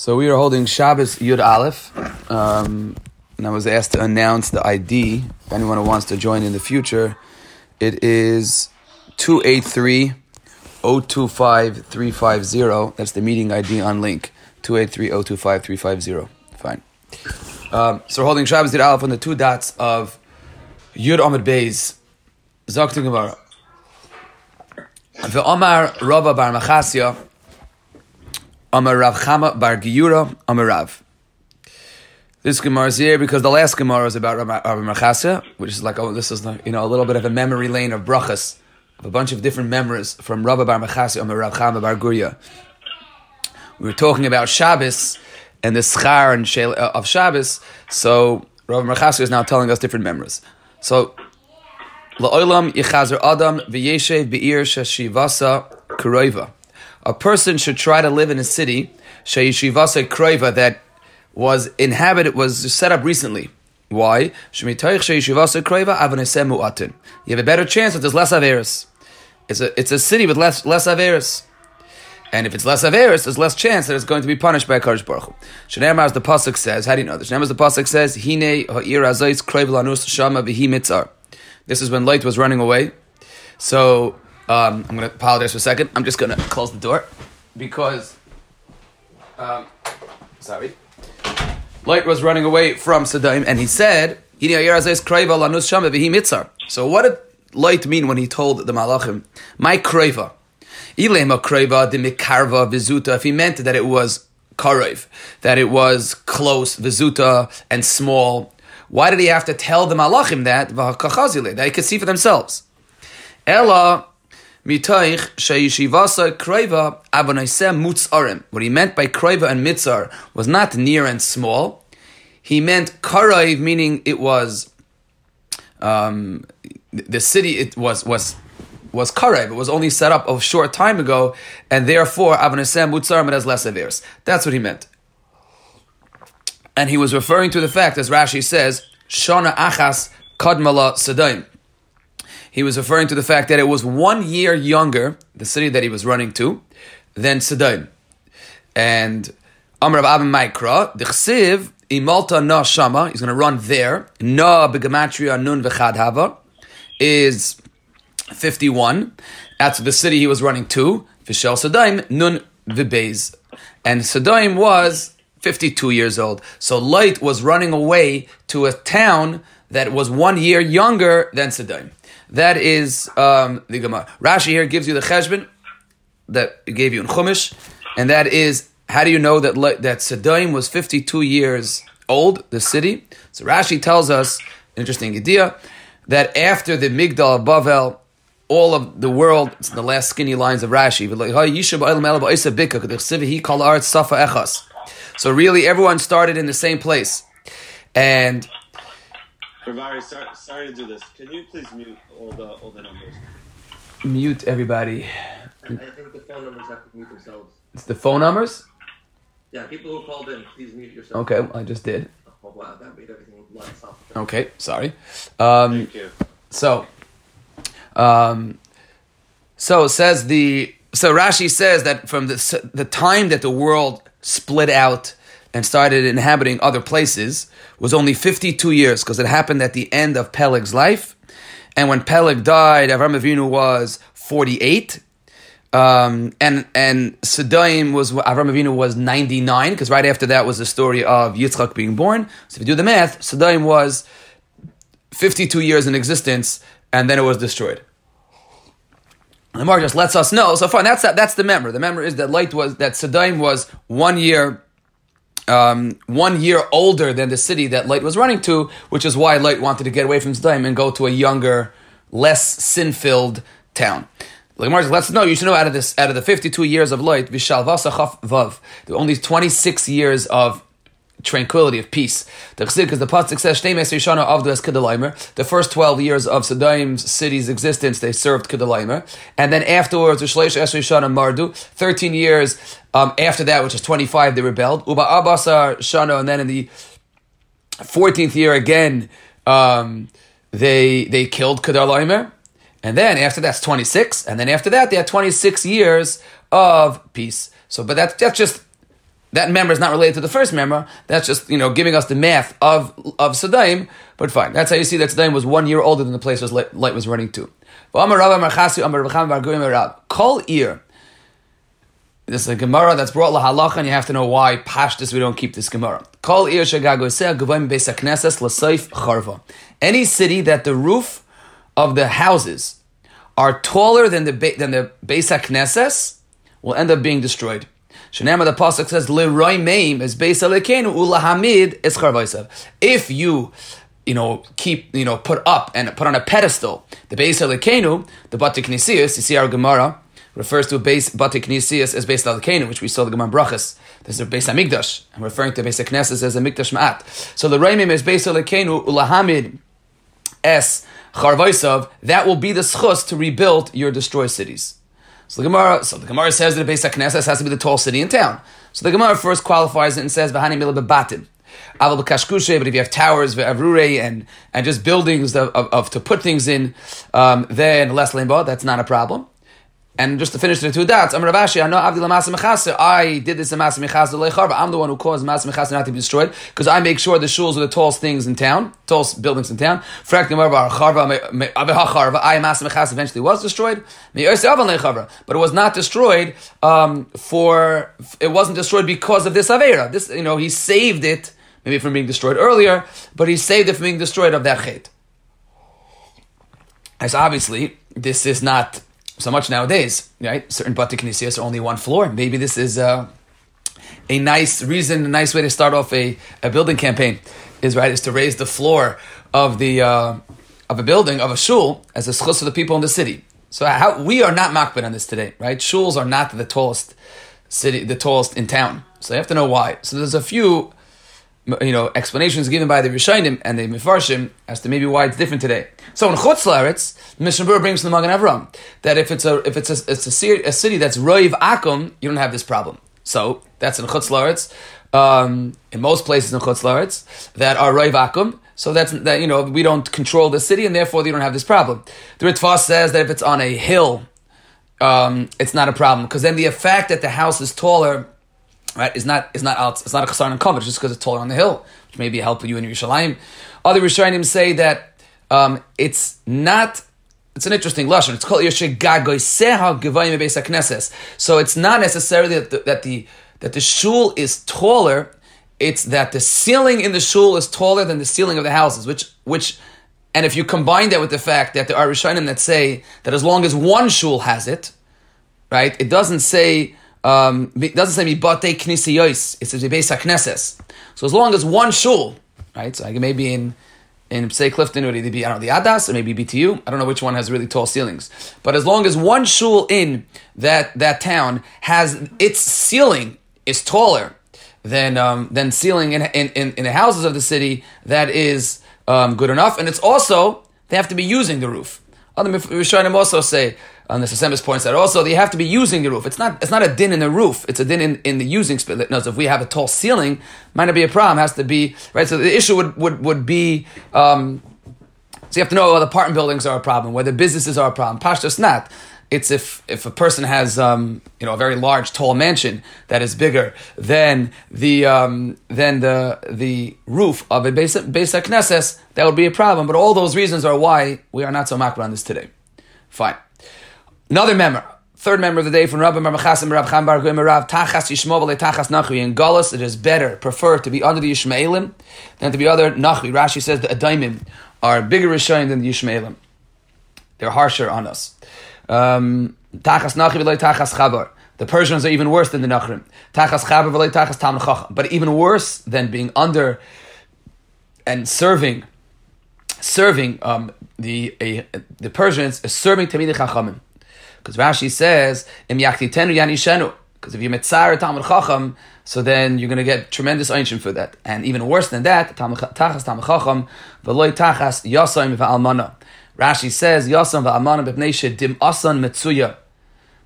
So we are holding Shabbos Yud Aleph, um, and I was asked to announce the ID. If anyone who wants to join in the future, it is 283 025 350. That's the meeting ID on link 283 025 350. Fine. Um, so we're holding Shabbos Yud Aleph on the two dots of Yud Amid Beis. Zakti Gemara. Omar Rava Bar Machasya. Amar Rav Chama Bar Giyura Amar Rav. This Gemara is here because the last Gemara is about Rav Machasya, which is like, oh, this is like, you know a little bit of a memory lane of brachas, of a bunch of different memories from Rav Bar Machasya Amar Rav Chama Bar Gurya. We were talking about Shabbos and the schar and uh, of Shabbos, so Rav Machasya is now telling us different memories. So, La'olam yichazer Adam v'yeshev be'ir shashivasa kuroiva a person should try to live in a city, Shayishivasa Kroiva, that was inhabited, was set up recently. Why? You have a better chance that there's less Averis. It's a, it's a city with less, less Averis. And if it's less Averis, there's less chance that it's going to be punished by a Baruch Hu. As the Pasuk says, how do you know this? Shneimar, as the Pasuk says, Hine ha'ir azayis kroiv lanus shama v'hi mitzar. This is when light was running away. So, um, I'm going to apologize for a second. I'm just going to close the door because, um, sorry, Light was running away from Sadaim and he said, So what did Light mean when he told the Malachim, My kreva? Ilema kreva de mikarva vizuta, if he meant that it was karev, that it was close, vizuta, and small, why did he have to tell the Malachim that? That he could see for themselves. Ella Mitaich sheyishivasa kreva abonaisem mutzarim. What he meant by kreva and mitzar was not near and small. He meant karaiv, meaning it was um, the city. It was was was karaiv. It was only set up a short time ago, and therefore abonaisem mutzarim it has less averes. That's what he meant. And he was referring to the fact, as Rashi says, shana achas kadmala sedaim he was referring to the fact that it was one year younger, the city that he was running to, than Sidon. And Amr Abba Maikra, the Chsiv, Imalta Na Shama, he's going to run there. Na Begamatria Nun Vechad Hava is 51. That's the city he was running to. Vishel Sadaim, Nun Vibez. And Sadaim was 52 years old. So Light was running away to a town that was one year younger than Sadaim. That is um, the Gemara. Rashi here gives you the cheshbon that gave you in Chumash, and that is how do you know that that Sadaim was 52 years old, the city? So Rashi tells us, interesting idea, that after the Migdal Bavel, all of the world, it's in the last skinny lines of Rashi, but like, so really everyone started in the same place. And Ravari, sorry, sorry to do this. Can you please mute all the all the numbers? Mute everybody. I think the phone numbers have to mute themselves. It's the phone numbers? Yeah, people who called in, please mute yourself. Okay, well, I just did. Oh, wow, that made everything lights off. Okay, sorry. Um, Thank you. So, um, so says the so Rashi says that from the the time that the world split out and started inhabiting other places was only 52 years because it happened at the end of Peleg's life. And when Peleg died, Avram Avinu was 48. Um, and and Sadaim was Avram Avinu was 99 because right after that was the story of Yitzchak being born. So if you do the math, Sadaim was 52 years in existence and then it was destroyed. And the Mar just lets us know. So far, that's that's the memory. The memory is that light was that Sadaim was one year um, one year older than the city that Light was running to, which is why Light wanted to get away from Sdaim and go to a younger, less sin-filled town. Lets know, you should know out of this, out of the 52 years of Light, Vishal Vasachaf Vav, are only 26 years of tranquility, of peace. The because the pasuk says, Shana Avdu Kedalaimer. The first 12 years of Sadaim's city's existence, they served Kedalaimer. And then afterwards, Shleish Mardu. 13 years um, after that, which is 25, they rebelled. Uba Abasar Shana, and then in the 14th year again, um, they they killed Kedalaimer. And then after that's 26. And then after that, they had 26 years of peace. So, but that's, that's just that member is not related to the first member. That's just you know giving us the math of of Sadaim. But fine, that's how you see that Sadaim was one year older than the place was light, light was running to. Kol ear. This is a Gemara that's brought lahalacha, and you have to know why pashtus we don't keep this Gemara. Kol ear charva. Any city that the roof of the houses are taller than the than the beis hakneses will end up being destroyed. Shanama the pasuk says leroy meim is beis alekenu ulahamid is charvaisav. If you you know, keep, you know, put up and put on a pedestal. The base Elikenu, the Batik Nisius, you see our Gemara, refers to base Batik Nisius as Beis Elikenu, which we saw the Gemara Brachas. This is a Beis Hamikdash. I'm referring to base Knesset as a Mikdash Ma'at. So the Raimim is Beis Elikenu, Ulahamid, S, Charvaisav, that will be the schus to rebuild your destroyed cities. So the Gemara, so the Gemara says that the Beis Knesset has to be the tall city in town. So the Gemara first qualifies it and says, Vahani Mila Bebatim. Aval but if you have towers, Avrure, and and just buildings of, of, of, to put things in, um, then less limbo, that's not a problem. And just to finish the two dots, I'm Ravashi, I know Avdi Lamasa Mechasa, I did this in Masa Mechasa Lecharva. I'm the one who caused Mechasa not to be destroyed, because I make sure the shuls are the tallest things in town, tallest buildings in town. Frak Gemara Charva, I Masa Mechasa eventually was destroyed. But it was not destroyed um, for, it wasn't destroyed because of this Avera. This, you know, he saved it maybe from being destroyed earlier, but he saved it from being destroyed of that chait. As obviously, this is not so much nowadays, right? Certain Bati Kinesias are only one floor. Maybe this is uh, a nice reason, a nice way to start off a, a building campaign is right is to raise the floor of the uh, of a building of a shul as a schus for the people in the city. So how, we are not makbid on this today, right? Shuls are not the tallest city, the tallest in town. So you have to know why. So there's a few you know, explanations given by the Rishonim and the Mefarshim as to maybe why it's different today. So in Chutz Laretz, Mishnah Berurah brings from the Magen Avram that if it's a if it's a, it's a, a city that's Roiv Akum, you don't have this problem. So that's in Chutz Laretz. Um, in most places in Chutz Laretz that are Roiv Akum, so that's that you know we don't control the city and therefore you don't have this problem. The Ritva says that if it's on a hill, um, it's not a problem because then the effect that the house is taller right, is not is not out, it's not a chasar and cover just because it's taller on the hill, which may be helping you in Yerushalayim. Other Rishonim say that um, it's not. It's an interesting lashon. It's called Knesses. So it's not necessarily that the, that the that the shul is taller. It's that the ceiling in the shul is taller than the ceiling of the houses, which which. And if you combine that with the fact that there are Rishonim that say that as long as one shul has it, right, it doesn't say um, it doesn't say mibate knisiyos. It says beis knesses. So as long as one shul, right? So maybe in in say Clifton would either be I don't know the Adas or maybe BTU. I don't know which one has really tall ceilings. But as long as one shul in that that town has its ceiling is taller than um, than ceiling in, in, in, in the houses of the city, that is um, good enough. And it's also they have to be using the roof. Other Rishonim also say and the Sfas Emes points out also they have to be using the roof. It's not it's not a din in the roof. It's a din in, in the using split. No, so if we have a tall ceiling, might not be a problem. Has to be right. So the issue would would would be. Um, so you have to know whether apartment buildings are a problem, whether businesses are a problem. Pashtus not. It's if if a person has um, you know a very large tall mansion that is bigger than the um, than the the roof of a basic basic knesses, that would be a problem. But all those reasons are why we are not so makbar on this today. Fine. Another member, third member of the day from Rabbi Marmachasim Rab Cham Bar Rav Tachas Yishmov Tachas Nachri in Galus. It is better, prefer to be under the Yishmaelim than to be other Nachri. Rashi says the Adaimim are bigger Rishayim than the Yishmaelim. They're harsher on us. Um, tachas Nachri v'lei Tachas. The Persians are even worse than the Nachrim. Tachas v'lei Tachas Tam. But even worse than being under and serving serving um, the a, the Persians is serving Tamid Chachamim. Because Rashi says, Im yachtitenu yanishenu. Because if you mitzar Talmud Chacham, so then you're going to get tremendous ancient for that. And even worse than that, tachas Talmud Chacham, v'loy tachas yasayim v'almana. Rashi says, yasam v'almana b'pnei dim asan metzuya.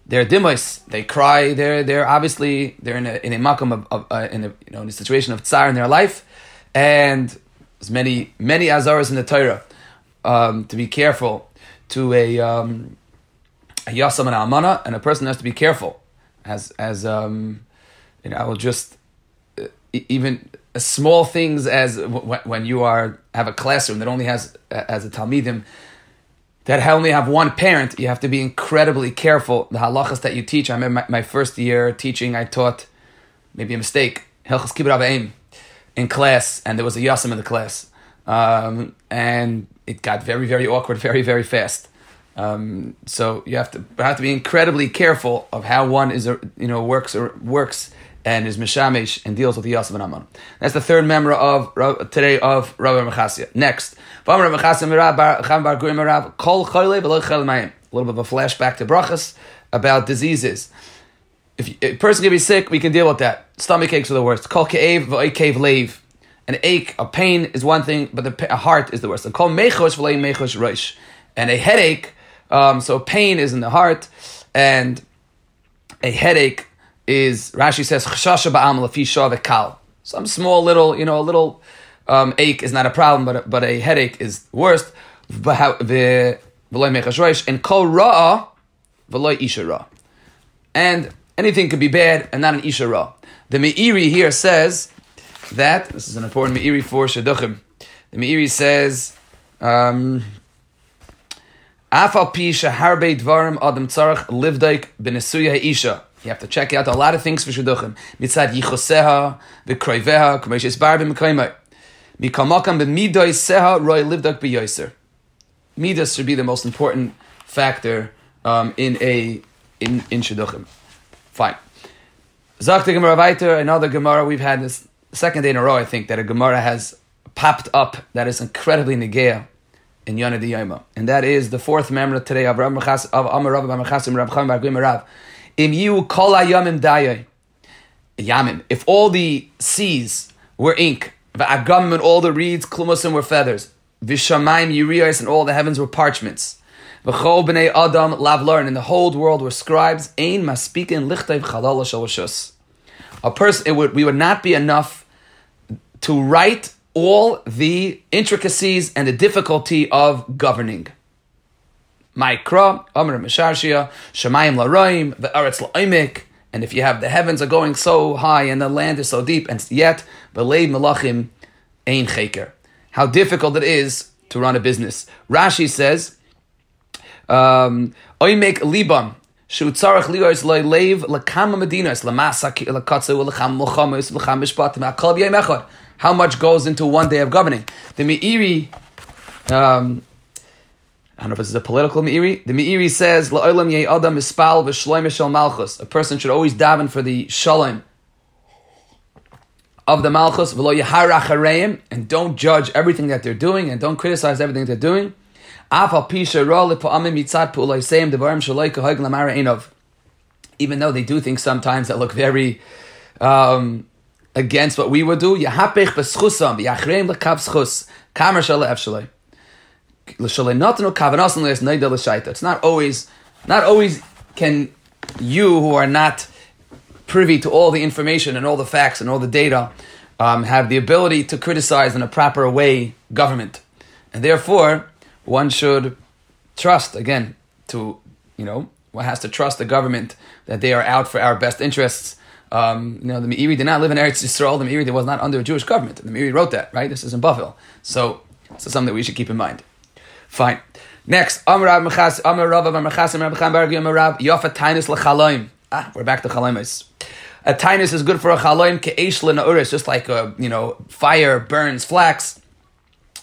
They're dimos. They cry. They're they're obviously they're in a in a makom of, of uh, in a you know in a situation of tsar in their life, and there's many many azaras in the Torah um, to be careful to a um, a yasam and almana, and a person has to be careful. As as um, you know, I will just e- even small things as when you are have a classroom that only has as a talmidim that only have one parent, you have to be incredibly careful. The halachas that you teach. I remember my, my first year teaching, I taught maybe a mistake Hilchas Kibbut Aim in class, and there was a yasim in the class, um, and it got very very awkward very very fast. Um, so you have to have to be incredibly careful of how one is you know works or works and is mishamish and deals with the Yosef and Ammon. That's the third member of today of Rabbi Mechasia. Next. A little bit of a flashback to brachas about diseases. If a person can be sick, we can deal with that. Stomach aches are the worst. Kol Ke'ev V'oikev Leiv. An ache, a pain is one thing, but the a heart is the worst. And Kol Mechos V'lei Mechos Rosh. And a headache, um, so pain is in the heart, and a headache is Rashi says chashasha ba'am lafi kal. Some small little, you know, a little um, ache is not a problem, but but a headache is worst. And kol ra'a v'loy isha ra. And anything could be bad and not an isha ra. The Meiri here says that this is an important Meiri for Shaduchim. The Meiri says. Um, Afal pi shaharbe dvarim adam tzarach livdaik benesuya ha'isha. You have to check out a lot of things for shidduchim. Mitzad yichoseha, v'kroiveha, k'meshes bar b'mekayma. Mikamakam b'midoy seha roi livdak b'yoiser. Midas should be the most important factor um, in a in in shidduchim. Fine. Zakta Gemara weiter, another Gemara we've had this second day in a row, I think, that a Gemara has popped up that is incredibly negea in Yonah Yoma. And that is the fourth member today of Rav Mechas, of Amar Rav Bar Mechasim Rav Chaim Bar Rav. Im you kol hayamim dayay. Yamim. If all the seas were ink, v'agam and all the reeds, klumusim were feathers, v'shamayim yiriyos and all the heavens were parchments. V'chol b'nei adam lav learn, and the whole world were scribes. Ein maspikin lichtayv chalala shalashus. A person, it would, we would not be enough to write all the intricacies and the difficulty of governing. Ma'ikra, Amr Misharshia, Shemayim Laroim, the Eretz La'imik, and if you have the heavens are going so high and the land is so deep, and yet, Beleid Malachim Ein Cheker. How difficult it is to run a business. Rashi says, um, Oimek Libam, liyos lekama. How much goes into one day of governing? The Meiri, um, I don't know if this is a political Meiri. The Meiri says la'olam yei adam mispal v'shloim shel malchus. A person should always daven for the shalom of the malchus v'lo yaharach hareim, and don't judge everything that they're doing and don't criticize everything they're doing. Even though they do things sometimes that look very um, against what we would do, it's not always, not always can you who are not privy to all the information and all the facts and all the data um, have the ability to criticize in a proper way government, and therefore one should trust again to you know one has to trust the government that they are out for our best interests. Um, you know, the Meiri did not live in Eretz Yisrael. The Meiri was not under a Jewish government. The Meiri wrote that, right? This is in Buffalo. So, is something that we should keep in mind. Fine. Next, Amar Rav Mechas, Amar Rav Amar Yofa Tainus L'chaloim. Ah, we're back to Chaloimus. A Tainus is good for a Chaloim, Ke'esh L'na'uris, just like, a, you know, fire burns flax.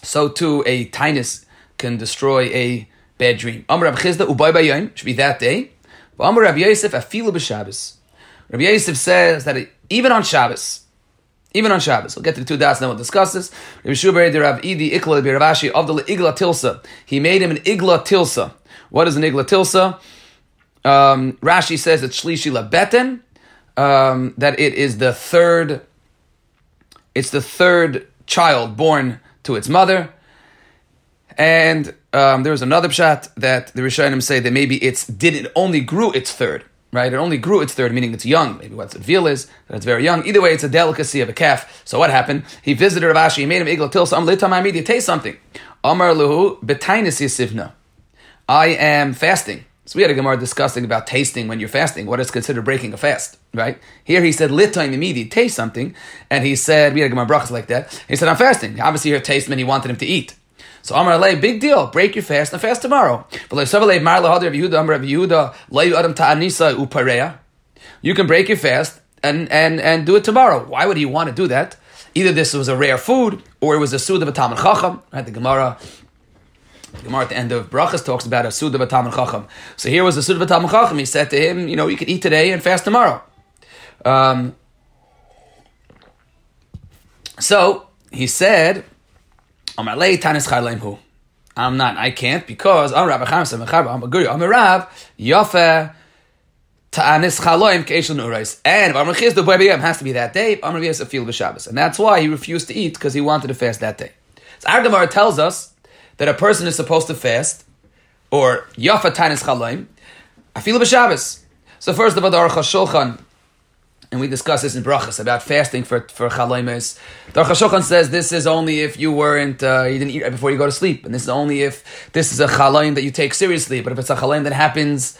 So too, a Tainus can destroy a bad dream. Amar Rav Chisda, Ubay should be that day. But Amar Rav Yosef, Afilu B'Shabbos. Rav Yosef says that even on Shabbos, even on Shabbos, we'll get to the two dots and then we'll discuss this. Rav Shubari de Rav Idi Ikla de Ravashi of the Igla Tilsa. He made him an Igla Tilsa. What is an Igla Tilsa? Um, Rashi says it's Shlishi Labeten, um, that it is the third, it's the third child born to its mother. And um, there was another pshat that the Rishonim say that maybe it's did it only grew its third, right? It only grew its third, meaning it's young. Maybe what's it veal is that it's very young. Either way, it's a delicacy of a calf. So what happened? He visited Rav Ashi. He made him igla some later time. I taste something. Amar luhu betainis yisivna. I am fasting. So we had a Gemara discussing about tasting when you're fasting. What is considered breaking a fast, right? Here he said, "Litaim immediate, taste something," and he said, we had a Gemara brachas like that. He said, "I'm fasting." Obviously, here taste meant he wanted him to eat. So Amar Alei, big deal. Break your fast and fast tomorrow. You can break your fast and, and, and do it tomorrow. Why would he want to do that? Either this was a rare food or it was a sud of a Talmud Chacham. Right? The Gemara, Gemara at the end of Brachas talks about a sud of a Talmud Chacham. So here was a sud of a Talmud Chacham. He said to him, you know, you can eat today and fast tomorrow. Um, so he said, I'm not, I can't because I'm Rabbi Chamsa, I'm a guru, I'm a Rav, Yofa, Ta'anis chaloim ke'eshel nurais. And Amr Chiz, the boy has to be that day. Amr Chiz a feel b'Shabbos, and that's why he refused to eat because he wanted to fast that day. So our Gemara tells us that a person is supposed to fast or yafa ta'anis chaloim a feel b'Shabbos. So first of all, the Aruch HaShulchan, and we discussed this in brachas about fasting for for chaloimes. The Aruch says this is only if you weren't uh, you didn't eat right before you go to sleep, and this is only if this is a chaloim that you take seriously. But if it's a chaloim that happens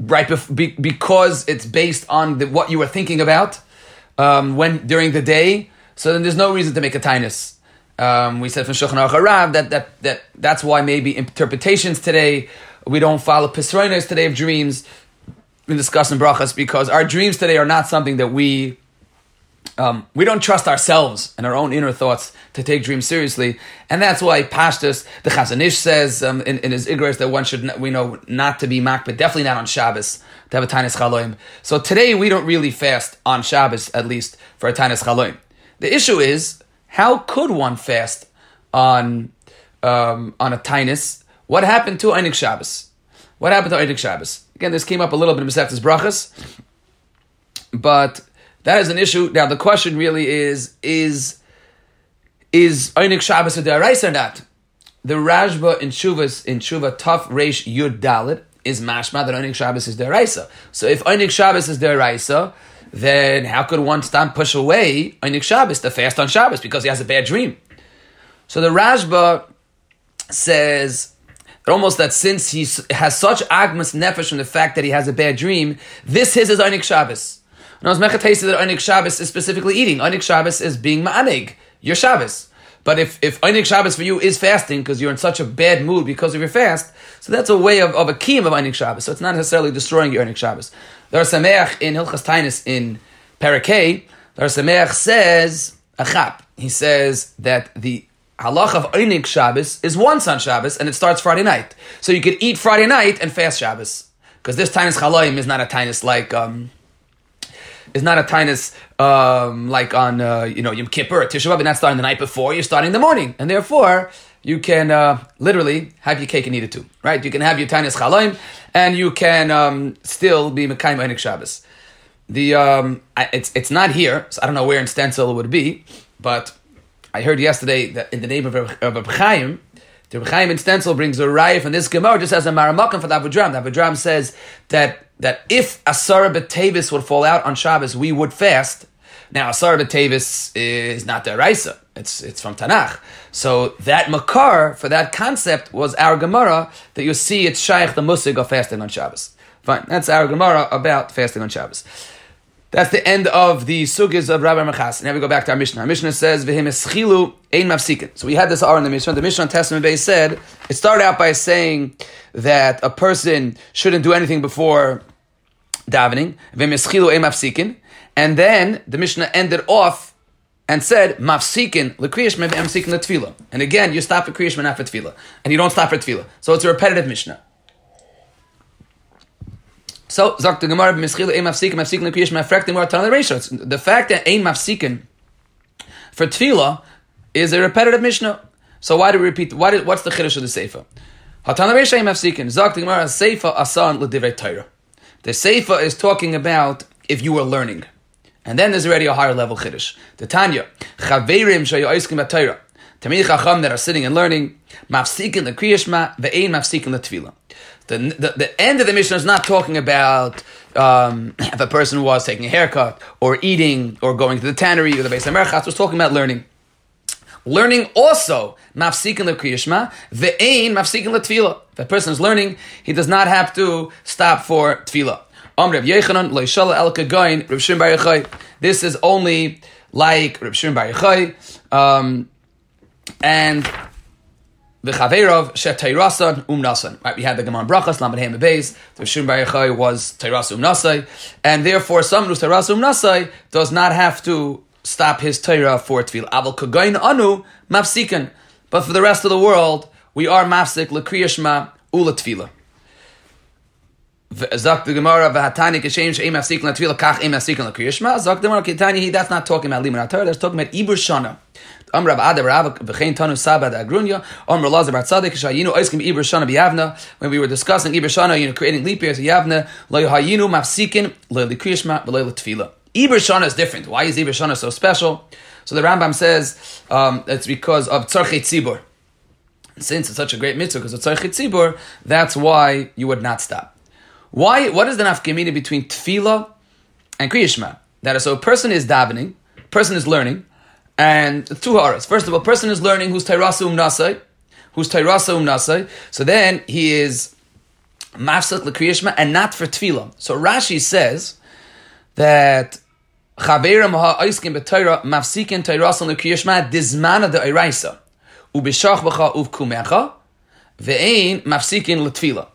right bef- be- because it's based on the, what you were thinking about um, when during the day. So then there's no reason to make a tinus. Um, we said from Shulchan Aruch that, that that that's why maybe interpretations today we don't follow pisroinos today of dreams. We discuss in brachas because our dreams today are not something that we um, we don't trust ourselves and our own inner thoughts to take dreams seriously, and that's why Pashtus, the Chazon Ish says um, in, in his Igros that one should we know not to be mak, but definitely not on Shabbos to have a Tainis Chaloim. So today we don't really fast on Shabbos, at least for a Tainis Chaloim. The issue is how could one fast on um, on a Tainis? What happened to Einik Shabbos? What happened to Einik Shabbos? Again, this came up a little bit in Meseftas Brachas, but that is an issue. Now the question really is: is is Einik Shabbos a deraisa or not? The Rashba in Shuvas in Shuva Taf Reish Yud Dalit is mashma that Einik Shabbos is deraisa. So if Einik Shabbos is deraisa, then how could one stand push away Einik Shabbos to fast on Shabbos because he has a bad dream? So the Rashba says almost that since he has such agmas nefesh from the fact that he has a bad dream, this his is Einik Shabbos. And I was mechatesi that Einik Shabbos is specifically eating. Einik Shabbos is being ma'anig, your Shabbos. But if, if Einik Shabbos for you is fasting because you're in such a bad mood because of your fast, so that's a way of, of a kiyum of Einik Shabbos. So it's not necessarily destroying your Einik Shabbos. The Sameach in Hilchas Tainis in Parakeh, the Sameach says, Achap, he says that the halach of Einik Shabbos is once on Shabbos and it starts Friday night. So you could eat Friday night and fast Shabbos. Because this Tainis Chaloim is not a Tainis like... Um, is not a tinus um, like on uh, you know Yom Kippur or Tisha B'av. Not starting the night before. You're starting in the morning, and therefore you can uh, literally have your cake and eat it too. Right? You can have your tinus chalaim, and you can um, still be mekayim einik Shabbos. The um, I, it's it's not here, so I don't know where in stencil it would be, but I heard yesterday that in the name of of Chaim, the Chaim in stencil brings a raya from this Gemara just as a maramakim for the Avudraham. The Avudraham says that that if Asara B'Tavis would fall out on Shabbos, we would fast. Now, Asara B'Tavis is not the Raisa. It's, it's from Tanakh. So that Makar, for that concept, was our Gemara, that you see it's Shaykh the Musig of fasting on Shabbos. Fine, that's our Gemara about fasting on Shabbos. That's the end of the sugis of Rabbi Machas. Now we go back to our Mishnah. Our Mishnah says, "V'him eschilu ein mafsikin." So we had this R in the Mishnah. The Mishnah on Testament base said it started out by saying that a person shouldn't do anything before davening, v'mischilu ein mafsikin, and then the Mishnah ended off and said mafsikin lekriyish mafsikin letfila. And again, you stop at kriyish not for tefila, and you don't stop for tefila. So it's a repetitive Mishnah. So, sagt the Gemara, b'mischil ein mafsikin, mafsikin l'kriyish mafrektim or tanah. The fact that ein mafsikin for tefillah is a repetitive Mishnah. So why do we repeat? Why did, what's the chiddush of the Sefer? Hatana reisha ein mafsikin. Sagt the Gemara, Sefer asan l'divrei Torah. The Sefer is talking about if you were learning. And then there's already a higher level chiddush. The Tanya, chaverim shayu oiskim b'Torah. Tamid chacham that are sitting and learning, mafsikin l'kriyishma, ve'ein mafsikin l'tefillah. The, the, the end of the Mishnah is not talking about um, if a person was taking a haircut or eating or going to the tannery or the base of merchatz. was talking about learning. Learning also mafsikin lekriyishma, ve'ein mafsikin letfila. If a person is learning, he does not have to stop for tefillah. This is only like Reb Shimon Bar Yochai, um, and v'chaveirov she teirasan umnasan. Right, we had the Gemara Brachas Lamed Hem Beis. The Shimon Bar was teiras umnasai, and therefore someone who's teiras umnasai does not have to stop his Torah for tefillah. Aval kagayin anu mafsikan. But for the rest of the world, we are mafsik lekriyashma ula tefillah. Zak the Gemara v'hatani kashem she'im mafsikan letfila kach im mafsikan lekriyashma. Zak the Gemara kitani that's not talking about liman Torah. That's talking about ibur shana. Am Rav Ada Rav v'chein tanu saba da agrunya. Am Rav Lazar bar tzadik shayinu oiskim ibur shana b'yavna. When we were discussing ibur shana, you know, creating leap years yavna lo hayinu mafsikin le lekriyashma v'le letfila. Ibur shana is different. Why is ibur shana so special? So the Rambam says um, it's because of tzarchei tzibur. Since it's such a great mitzvah because of tzarchei tzibur, that's why you would not stop. Why? What is the nafkamina between tefillah and kriyishma? That is, so a person is davening, person is learning, and two horas. First of all, person is learning who's tairasa um nasai, who's tairasa um nasai. So then he is mafsat lekriyishma and not for tefillah. So Rashi says that chaverim ha'oiskim b'Torah mafsikin tairasan lekriyishma dizmana de iraisa ubishach b'cha uvkumecha ve'ein mafsikin letefillah.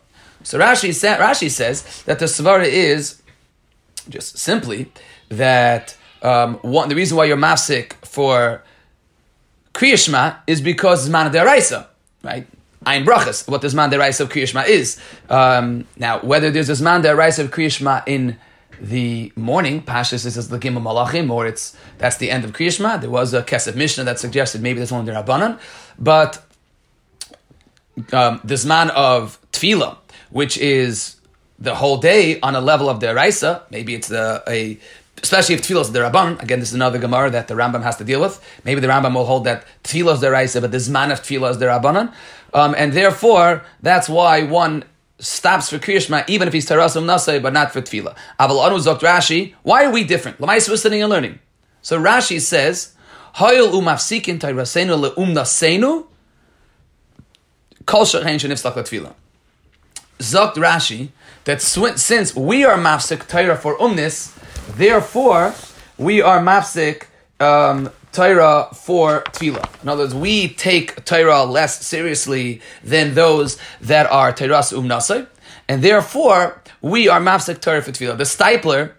So Rashi, sa- Rashi says that the svara is just simply that um, one, the reason why you're mafsik for kriyashma is because zman deraisa, right? Ein brachas, what the zman deraisa of kriyashma is. Um, now, whether there's a zman deraisa of kriyashma in the morning, Pashas is the Gimel Malachim, or it's that's the end of kriyashma. There was a Kesef Mishnah that suggested maybe there's only Rabbanan, but um, the zman of tefillah, which is the whole day on a level of the Raisa, maybe it's a, especially if tefillah the Rabban, again, this is another Gemara that the Rambam has to deal with. Maybe the Rambam will hold that tefillah the Raisa, but the zman of tefillah the Rabbanan. Um, and therefore, that's why one stops for Kriyashma, even if he's Tarasum Nasai, but not for tefillah. Aval Anu Zokt Rashi, why are we different? Lamais was sitting and learning. So Rashi says, Hoyel umafsikin tayrasenu leumnasenu, kol shenifstak Rashi that since we are mafsik Torah for umnis, therefore we are mafsik um, Torah for tefillah. In other words, we take Torah less seriously than those that are Torah's umnasai, and therefore we are mafsik Torah for tefillah. The Steipler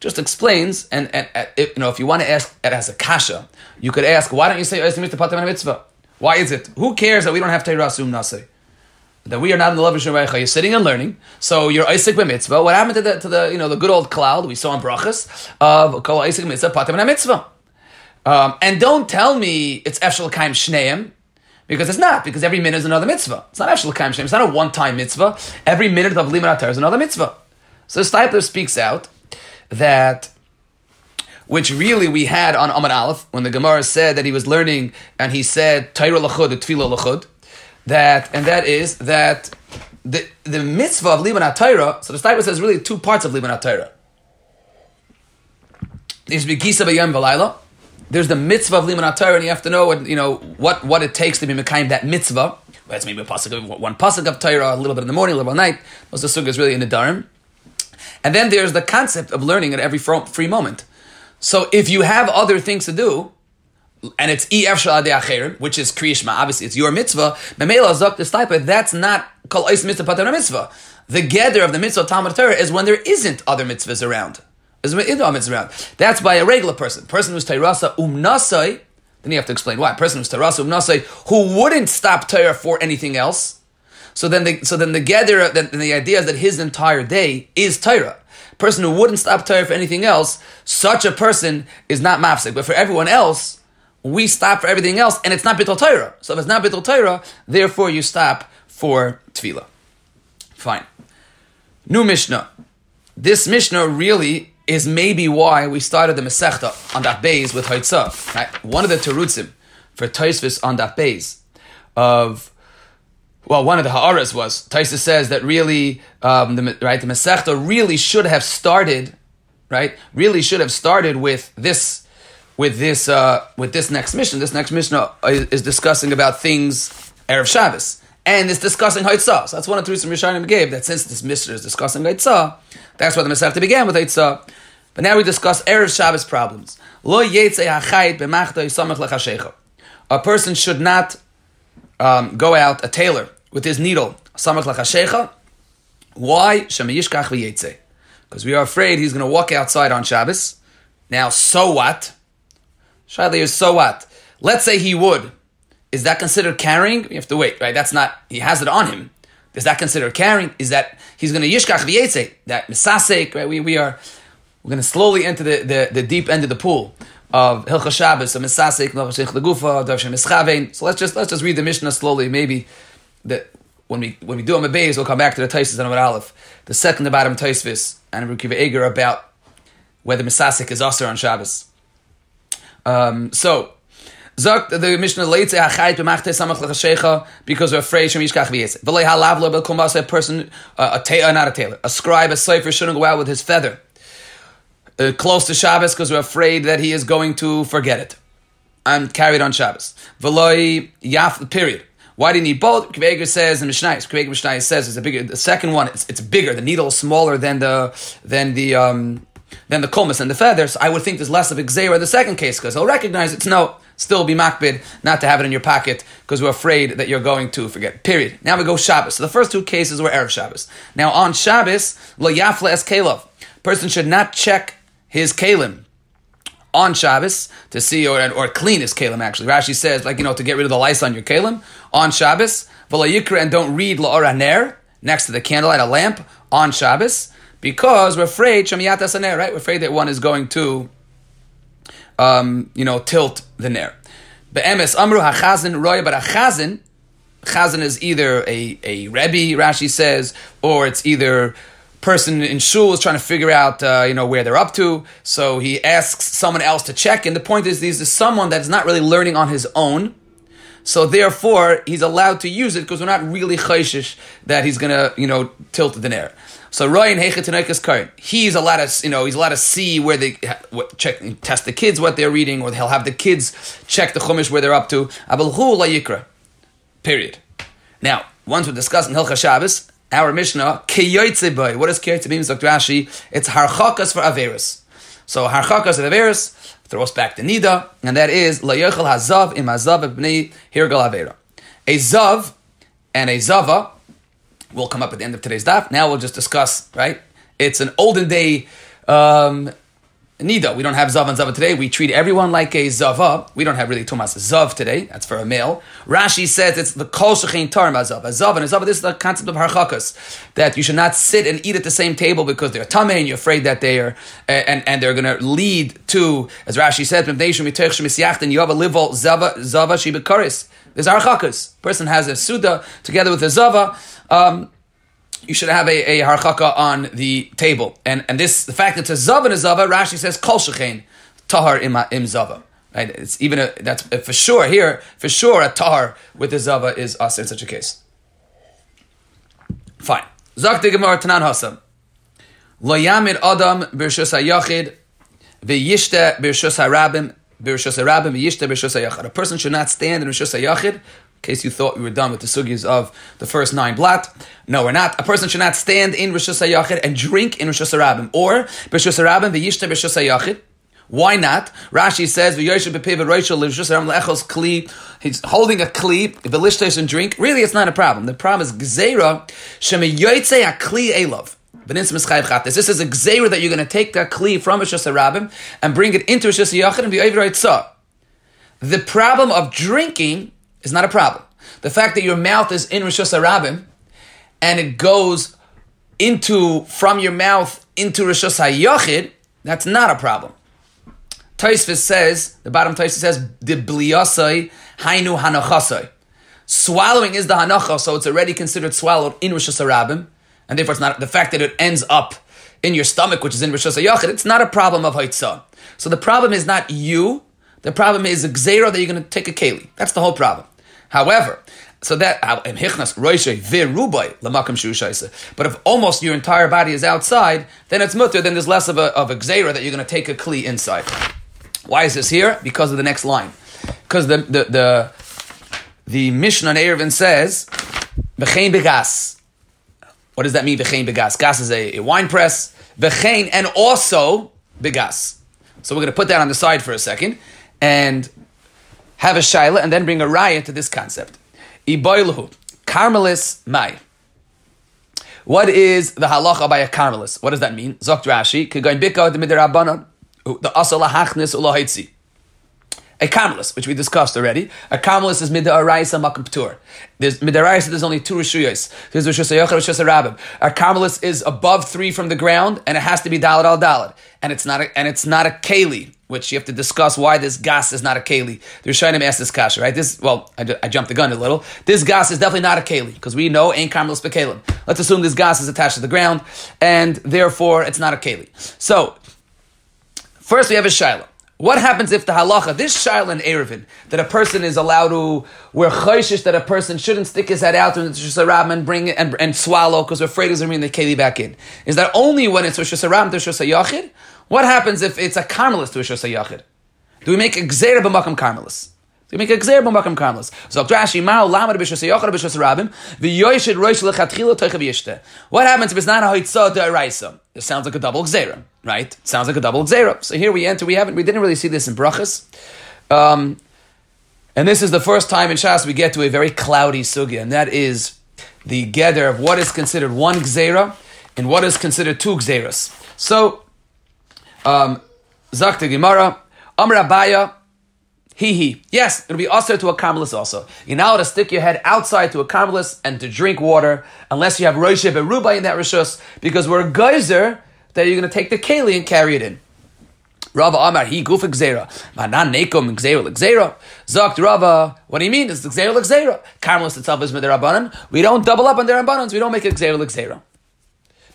just explains, and, and, and if, you know, if you want to ask it as a kasha, you could ask, why don't you say Patam mitzvah? Why is it? Who cares that we don't have Torah Sum Nasei? That we are not in the love of Shemaicha, you're sitting and learning, so you're Isaac mitzvah. What happened to the, to the, you know, the good old cloud we saw in Brachas of Kol Isaac mitzvah, Patam mitzvah? Um, and don't tell me it's Efshel Kaim Shneim, because it's not, because every minute is another mitzvah. It's not Efshel Kaim Shneim, it's not a one-time mitzvah. Every minute of Liman Atar is another mitzvah. So Steipler speaks out that which really we had on Amad Aleph when the Gemara said that he was learning and he said Torah lachud, tefillah lachud, that and that is that the the mitzvah of Liban. So the Steipler says really two parts of Liban. There's Begisa Bayam. There's the mitzvah of Torah, and you have to know what you know what, what it takes to be Mekayim that mitzvah. That's maybe a pasuk of one pasuk of Torah, a little bit in the morning, a little bit at night. The sukkah is really in the Dharam. And then there's the concept of learning at every free moment. So if you have other things to do, and it's EF Shalad which is Kriyishma, obviously it's your mitzvah, Memela Zok the Stipe, that's not called Ice Mitzvah Pater Mitzvah. The gather of the mitzvah Talmud Torah is when there isn't other mitzvahs around. Is when other mitzvahs around. That's by a regular person. Person who's Tairasa Umnasai, then you have to explain why. Person who's Tairasa Umnasai, who wouldn't stop Torah for anything else. So then, the, so then the gather, then the idea is that his entire day is Torah. Person who wouldn't stop Torah for anything else, such a person is not mafsik. But for everyone else, we stop for everything else, and it's not bittul Torah. So if it's not bittul Torah, therefore you stop for tefillah. Fine. New Mishnah. This Mishnah really is maybe why we started the Masechta on that base with Haitzah. Right? One of the terutzim for Tosfos on that base of well, one of the ha'aras was Taisa says that really, um, the, right, the Masechta really should have started, right, really should have started with this, with this uh, with this next mission. This next mission is, is discussing about things erev Shabbos, and it's discussing Haitzah. So that's one of the reasons Rishonim gave that since this mission is discussing Haitzah, that's why the Masechta began with Haitzah. But now we discuss erev Shabbos problems. Lo. A person should not um, go out, a tailor, with his needle, samach lechashecha. Why? Shemiyishkach v'yetzei. Because we are afraid he's going to walk outside on Shabbos. Now, so what? Shaila is so what? Let's say he would. Is that considered carrying? You have to wait, right? That's not, he has it on him. Is that considered carrying? Is that he's going to yishkach v'yetzei? That misasek, right? We, we are, we're going to slowly enter the, the, the deep end of the pool of Hilcha Shabbos, of Nochashich Legufa, Darshem Mischavein. So let's just, let's just read the Mishnah slowly. Maybe that when we when we do a Mabeis, we'll come back to the Taisis and Amar Aleph. The second about him Tosfos and Rukiva Eger about whether Misasek is Aser on Shabbos. Um, so, Zok the Mishnah leitze hachayit b'machte samach lechashecha because we're afraid shem yishkach v'yetz. V'lei halav lo belkumbas a person uh, a tailor not a tailor a scribe a cipher shouldn't go out with his feather uh, close to Shabbos because we're afraid that he is going to forget it and carry it on Shabbos. V'loi yaf period. Why do you need both? Kveger says in Mishnayis. Kveger Mishnayis says it's a bigger. The second one, it's, it's bigger. The needle is smaller than the than the um, than the kulmus and the feathers. I would think there's less of exera in the second case because he'll recognize it's no. Still be makbid not to have it in your pocket because we're afraid that you're going to forget. Period. Now we go Shabbos. So the first two cases were erev Shabbos. Now on Shabbos, lo yafle es. Person should not check his kalim on Shabbos to see or or clean his kalim. Actually, Rashi says like you know to get rid of the lice on your kalim on Shabbos. V'layikra and don't read la'ora ner next to the candlelight, a lamp on Shabbos because we're afraid shamiyat asaner. Right, we're afraid that one is going to um, you know tilt the ner. Be'emes amru hachazin roya, but a chazin. Is either a, a Rebbe, Rashi says, or it's either person in shul is trying to figure out, uh, you know, where they're up to. So he asks someone else to check. And the point is, this is someone that's not really learning on his own. So therefore, he's allowed to use it because we're not really chayshish that he's gonna, you know, tilt the nair. So Ryan Hechetenekas Karin, he's allowed to, you know, he's allowed to see where they what, check, test the kids what they're reading, or he'll have the kids check the chumash where they're up to. Abelhu la yikra. Period. Now, once we're discussing Hilcha Shabbos, our Mishnah, Kiyoitze boy. What does Kiyoitze mean, Dr. Rashi? It's harchakas for Averis. So harchakas of Averis throws back the Nida, and that is La Yochel Hazav im Hazav Bnei Hirgal Avera. A Zav and a Zava will come up at the end of today's daf. Now we'll just discuss, right? It's an olden day um, Nida. We don't have Zav and Zava today. We treat everyone like a Zava. We don't have really Thomas Zav today. That's for a male. Rashi says it's the Kol Shechein Tar Zav. A Zav and a Zava, this is the concept of Harchakas. That you should not sit and eat at the same table because they're Tameh and you're afraid that they are, and, and they're going to lead to, as Rashi said, and you have a livel Zava, Zava Shibikaris. There's Harchakas. Person has a Suda together with a Zava. Um, you should have a, a harchaka on the table. And and this the fact that it's a zav and a zava, Rashi says kol shechein tahar im, im zava. Right? It's even a that's uh, for sure here for sure a tahar with a zava is us in such a case. Fine. Zak de gemara tanan hasam. Lo yamid adam b'rshus hayachid v'yishte b'rshus harabim harabim hayachid. A person should not stand in b'rshus hayachid in case you thought we were done with the sugyas of the first nine blat. No, we're not. A person should not stand in Rosh Hashanah and drink in Rosh Hashanah or Rosh Hashanah v'yishta Rosh Hashanah. Why not? Rashi says, He's holding a kli, v'lishtes and drink. Really, it's not a problem. The problem is gzeira shemiyoytze a kli elov. This is a gzeira that you're going to take that kli from Rosh Hashanah and bring it into Rosh Hashanah and be The problem of drinking is not a problem. The fact that your mouth is in Rosh Hashanah and it goes into from your mouth into Rosh Hashanah, that's not a problem. Tosfos says, the bottom Tosfos says, the bliyasai hainu hanachasai. Swallowing is the hanacha, so it's already considered swallowed in Rosh Hashanah, and therefore it's not the fact that it ends up in your stomach, which is in Rosh Hashanah, it's not a problem of haitzah. So the problem is not you, the problem is a gzera that you're going to take a keli. That's the whole problem. However, so that but if almost your entire body is outside, then it's mutter. Then there's less of a of a gzera that you're going to take a kli inside. Why is this here? Because of the next line. Because the the the, the Mishnah Erevin says, "V'chein begas." What does that mean? V'chein begas. Gas is a, a wine press. V'chein and also begas. So we're going to put that on the side for a second and have a shaila and then bring a raya to this concept. Iboiluhu, Carmelis Mai. What is the halacha by a Carmelis? What does that mean? Zokt Rashi, Kegoin Bika, the Midirabanan, the Asala Hachnis Ulahaitzi. A Carmelis, which we discussed already. A Carmelis is Midaraisa Makam Ptur. There's Midaraisa, there's only two Rishuyas. There's Rishus Yochar, Rishus Rabim. A Carmelis is above three from the ground, and it has to be Dalad al Dalad. And it's not a, and it's not a Keli, which you have to discuss why this gas is not a Keli. The Rishonim asked this kasha, right? This, well, I, I, jumped the gun a little. This gas is definitely not a Keli, because we know ain't Carmelis Bekalim. Let's assume this gas is attached to the ground, and therefore it's not a Keli. So, first we have a Shiloh. What happens if the halacha, this shaila in Eruvin, that a person is allowed to, we're choishish that a person shouldn't stick his head out Rosh Hashanah and bring it and, and swallow because we're afraid he's going to bring the keli back in. Is that only when it's Rosh Hashanah to Hashanah? What happens if it's a Carmelis to Rosh Hashanah? Do we make a Gzera b'makam Carmelis? Do we make a Gzera b'makam Carmelis? So Rashi, Ma'u lamad b'shos hayachar b'shos rabim, v'yoyshid roish lechatchila toichav yishte. What happens if it's not a hoitzah to a It sounds like a double Gzera right? Sounds like a double zera. So here we enter. We haven't. We didn't really see this in brachas. Um, and this is the first time in Shas we get to a very cloudy sugya, and that is the gather of what is considered one gzera and what is considered two gzeras. So, um, Zakta Gemara, Amr Abaya, he he. Yes, it'll be also to a carmelis also. You're not to stick your head outside to a carmelis and to drink water unless you have Rosh Beruba in that rishus, because we're a geyser that you're going to take the keli and carry it in. Rava Amar, he guf gzera. Manan nekom gzera l'gzera. Zokt Rava, what do you mean? It's gzera l'gzera. Carmelis itself is midirabanan. We don't double up on their abanans. We don't make it gzera.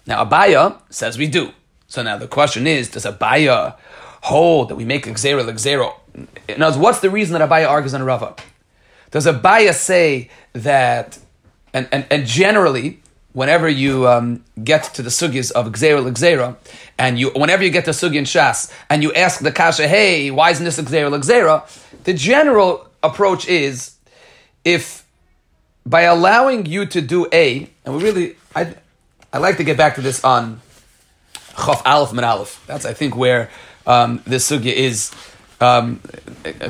Now Abaya says we do. So now the question is, does Abaya hold that we make a gzera l'gzera? In other words, what's the reason that Abaya argues on Rava? Does Abaya say that, and, and, and generally, whenever you um, get to the sugis of Gzera L'Gzera, and you, whenever you get to sugi and shas, and you ask the kasha, hey, why isn't this Gzera L'Gzera? The general approach is, if by allowing you to do A, and we really, I, I like to get back to this on Chaf Aleph Min Aleph. That's, I think, where um, this sugya is um,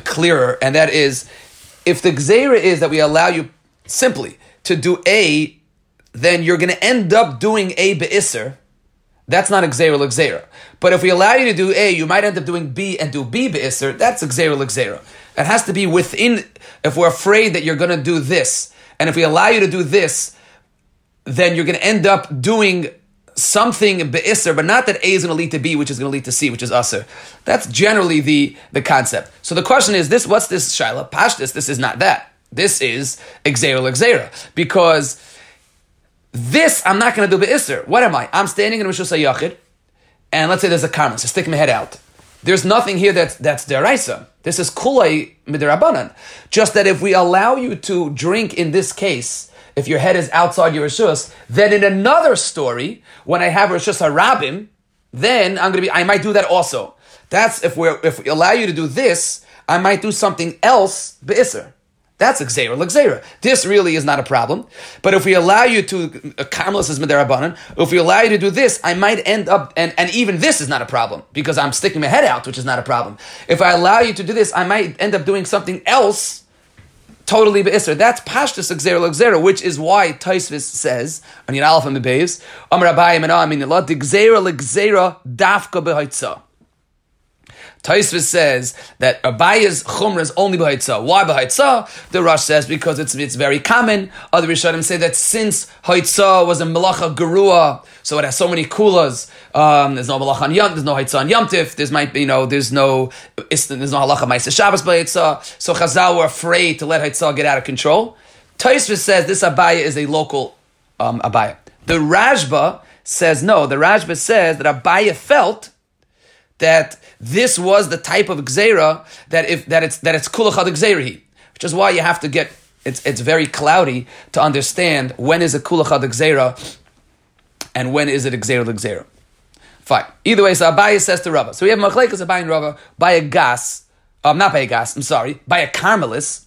clearer, and that is, if the Gzera is that we allow you simply to do A then you're going to end up doing A be'isr. That's not Xera l'Xera. But if we allow you to do A, you might end up doing B and do B be'isr. That's Xera l'Xera. It has to be within, if we're afraid that you're going to do this, and if we allow you to do this, then you're going to end up doing something be'isr, but not that A is going to lead to B, which is going to lead to C, which is usr. That's generally the, the concept. So the question is this, what's this shaila? Pashtis, this is not that. This is Xera l'Xera. Because this I'm not going to do be'isr. What am I? I'm standing in Rishus HaYachid, and let's say there's a karma, so stick my head out. There's nothing here that's, that's deraisa. This is kulay midirabanan. Just that if we allow you to drink in this case, if your head is outside your Rishus, then in another story, when I have Rishus HaRabim, then I'm to be, I might do that also. That's if we if we allow you to do this, I might do something else be'isr. That's a gzera l'gzera. This really is not a problem. But if we allow you to, uh, Carmelis is if we allow you to do this, I might end up, and, and even this is not a problem, because I'm sticking my head out, which is not a problem. If I allow you to do this, I might end up doing something else totally be'isr. That's pashtus gzera l'gzera, which is why Tosfos says, on Yin Aleph and Bebeis, Amar Abayim and Amin, the gzera l'gzera dafka behoitzah. Tosfos says that Abaya's chumrah is only b'haitzah. Why b'haitzah? The Rosh says because it's it's very common. Other Rishonim say that since haitzah was a melacha gerua, so it has so many kulas. Um, there's no melacha on yom, there's no haitzah on yom tif. There's might be you know there's no there's no halacha ma'aseh Shabbos b'haitzah. So Chazal were afraid to let haitzah get out of control. Tosfos says this Abaya is a local um, Abaya. The Rashba says no. The Rashba says that Abaya felt that this was the type of gzera that if that it's that it's kulachad gzerahi, which is why you have to get it's it's very cloudy to understand when is a kulachad gzera and when is it gzera gzera. Fine. Either way, so Abaye says to Rava. So we have Machlekas Abaye and Rava by a gas, um, not by a gas, I'm sorry, by a carmelis,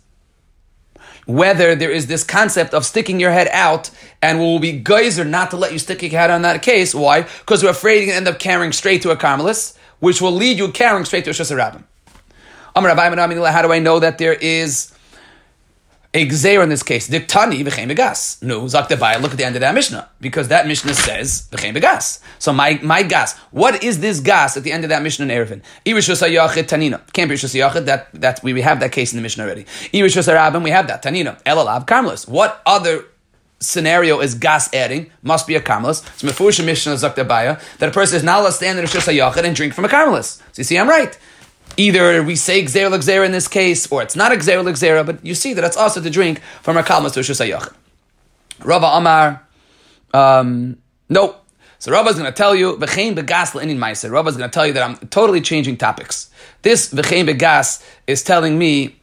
whether there is this concept of sticking your head out and will be geyser not to let you stick your head on that case. Why? Because we're afraid you're end up carrying straight to a carmelis, which will lead you carrying straight to a Shasarabim. How do I know that there is a gzeir in this case? Diktani v'chein begas. No, zakdavai. Look at the end of that Mishnah because that Mishnah says v'chein begas. So my my gas. What is this gas at the end of that Mishnah in Eruvin? Irish tanina. Can't be Rishus That that we, we have that case in the Mishnah already. Irish Rabin. We have that tanina. Elalav karmelis. What other scenario is gas adding must be a karmelis. It's mefurish Mishnah zakdabaya that a person is not allowed to stand in Rishus Hayachid and drink from a karmelis. So you see, I'm right either we say Gzer Gzera in this case, or it's not a Gzer Gzera, but you see that it's also to drink from a Kalmas to Shusayach. Rava Amar, um, no. So Rava is going to tell you, V'chein begas le'inin. Rava is going to tell you that I'm totally changing topics. This V'chein begas is telling me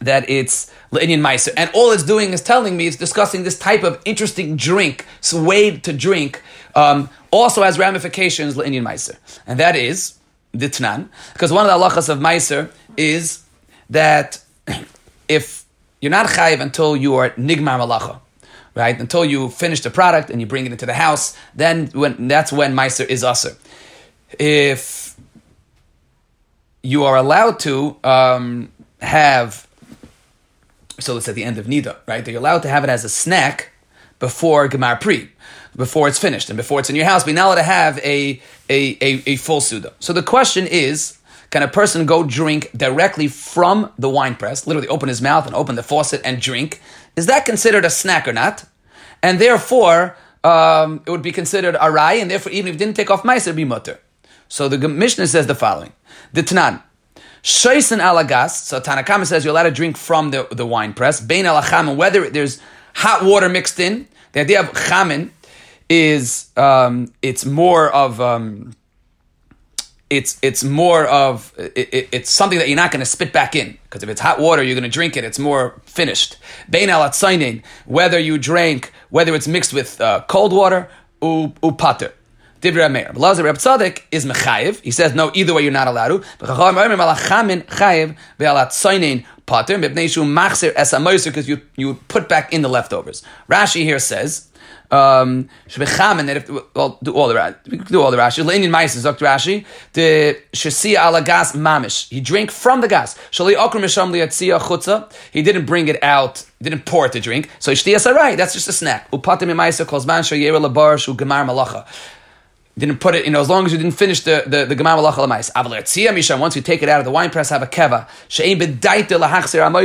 that it's le'inin meiser. And all it's doing is telling me it's discussing this type of interesting drink, swayed to drink, um, also has ramifications le'inin meiser. And that is, the Tnan. because one of the halachas of Meiser is that if you're not chayiv until you are nigmar malacha, right? Until you finish the product and you bring it into the house, then when that's when Meiser is usher. If you are allowed to um, have, so let's at the end of Nida, right? That you're allowed to have it as a snack before Gemar Pri before it's finished and before it's in your house, but you're not allowed to have a, a, a, a full Suda. So the question is, can a person go drink directly from the wine press, literally open his mouth and open the faucet and drink? Is that considered a snack or not? And therefore, um, it would be considered a rai, and therefore, even if it didn't take off mice, it would be mutter. So the Mishnah says the following: The Tanan, Shaisen alagas. So Tanakama says you're allowed to drink from the, the wine press. Bein alacham, whether there's hot water mixed in. The idea of chamin is um, it's more of um, it's it's more of it, it's something that you're not going to spit back in because if it's hot water you're going to drink it it's more finished bein al whether you drink whether it's mixed with uh, cold water u pater Divrei Meir. Lazar Reb Tzadok is mechayiv. He says no, either way you're not allowed to. Because you you put back in the leftovers. Rashi here says um, that if well, do all the do all the Rashi. Leinin Ma'is Dr. Rashi the Shasia ala gas mamish. He drank from the gas. Shali okrim misham liatzia chutza. He didn't bring it out. Didn't pour it to drink. So ishtiya sarai. That's just a snack. Upatim imaisa kozman shayera labar shu gemar malacha didn't put it, you know, as long as you didn't finish the the, the Gemara. Misham, once you take it out of the wine press, have a keva.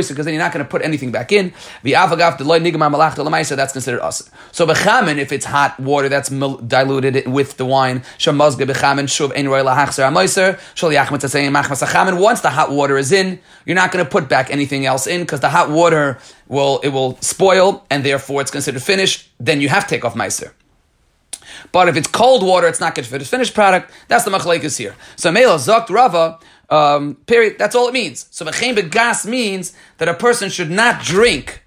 Because then you're not going to put anything back in. V'avagav deloy nigmar malach that's considered us. So bechamin, if it's hot water that's diluted with the wine, shamazga bechamin shuv ein roy lahachser amoiser, shal yachmet tzayim machmas achamin. Once the hot water is in, you're not going to put back anything else in, because the hot water will, it will spoil, and therefore it's considered finished. Then you have to take off meiser. But if it's cold water, it's not good for the finished product. That's the machlekes here. So Mela Zokt Rava, um, period, that's all it means. So V'chein gas means that a person should not drink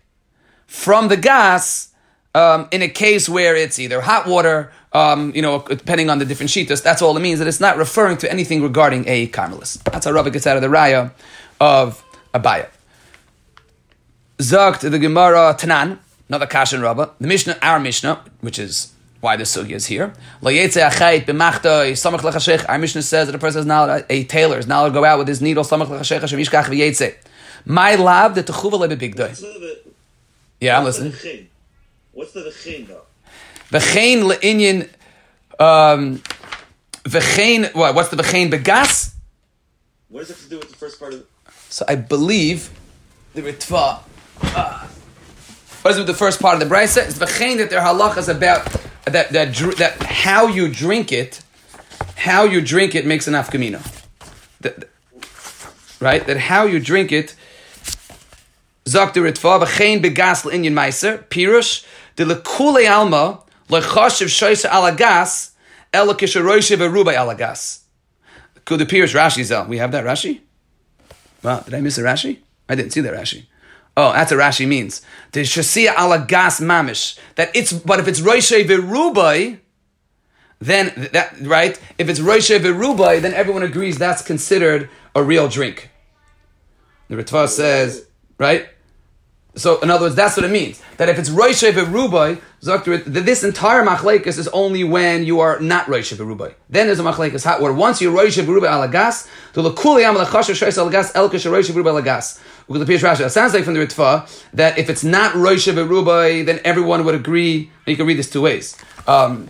from the gas um, in a case where it's either hot water, um, you know, depending on the different shitas. That's all it means. That it's not referring to anything regarding a carmelis. That's how Rava gets out of the raya of Abaya. Zokt the Gemara Tanan, another Kashan Rava. The Mishnah, our Mishnah, which is why the sugya is here. Our Mishnah says that a person is not a tailor is not allowed to go out with his needle. My love the techuva big day. Yeah, I'm listening. What's the v'chein though? V'chein le'inyan. Um, v'chein. What? What's the v'chein begas? What does it have to do with the first part of? The- so I believe the ritva. Uh, what is it with the first part of the brisa? It's v'chein that their halachas about that that that how you drink it, how you drink it makes an afkamina. Right? That how you drink it. Zok the ritva v'chein begas le'inyan meiser pirush de lekule alma lechashiv shoysa alagas ela kisharoyshe v'rubai alagas. Could the pirush Rashi? We have that Rashi. Wow, did I miss a Rashi? I didn't see that Rashi. Oh, that's what Rashi means. The shasia ala gas mamish. That it's, but if it's roishe verubai, then that right. If it's Roisha Verubai, then everyone agrees that's considered a real drink. The Ritva says, right? So, in other words, that's what it means. That if it's Roisha Verubai, Zakter, that this entire machlekes is only when you are not Roisha Verubai. Then there's a machlekes hot once you're Roisha Verubai alagas, to the Lakuli Am Lachasha Shais alagas, Elkish Roisha Verubai alagas. Because the Rashi, it sounds like from the Ritva that if it's not Roisha Verubai, then everyone would agree. You can read this two ways. Um,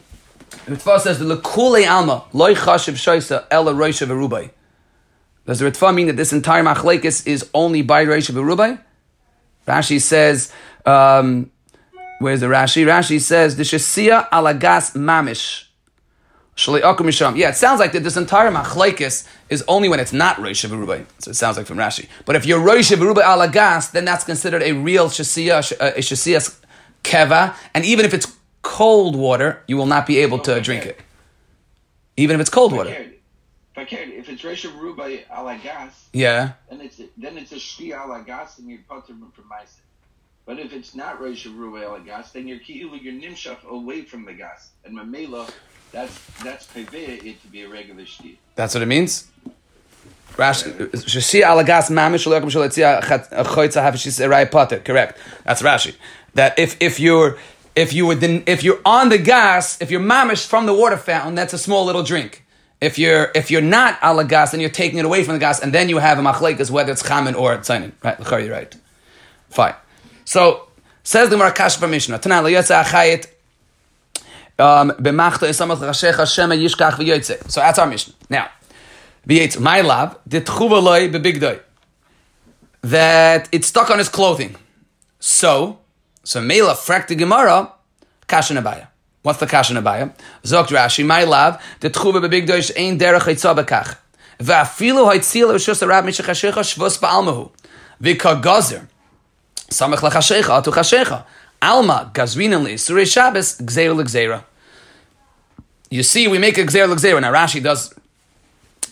Ritva says the Lakuli Alma, Loi Chashiv Shaisa, Ela Roisha Verubai. Does the Ritva mean that this entire machlekes is only by Roisha Verubai? Rashi says, um, where's the Rashi? Rashi says, the Shasia alagas mamish. Yeah, it sounds like that this entire machlaikis is only when it's not Rosh Rubai. So it sounds like from Rashi. But if you're Rosh Rubai alagas, then that's considered a real Shasia, uh, a Shasia keva. And even if it's cold water, you will not be able to drink it. Even if it's cold water. If I can, if it's Rosh Rubai alagas, yeah, then it's then it's a shvi alagas, and you're putter from ma'aser. But if it's not Rosh Rubai alagas, then you're ki'ilu, you're nimshach away from the gas, and mamela. That's that's peveh it to be a regular shti. That's what it means. Uh, potter. Correct. That's Rashi. That if if you're if you would if you're on the gas, if you're mamish from the water fountain, that's a small little drink. If you're if you're not alagas, then you're taking it away from the gas, and then you have a machlekes whether it's chamin or tzainin. Right, you're right. Fine. So says the Marakash Mishnah. Achayit um, so that's our mission. Now, my love. That it's stuck on his clothing. So, so Mela frak the Gemara, kasha nabaya. What's the kasha nabaya? Zokt Rashi, my love, the tchuva bebigdoi is ein derech haitzah bekach. Va'afilu haitzila v'shus arab mishachashecha shvus ba'almahu. V'ka gazer. Samach lachashecha atu chashecha. Alma gazrinan li surei Shabbos gzeira l'gzeira you see, we make a L'Gzer. Now Rashi does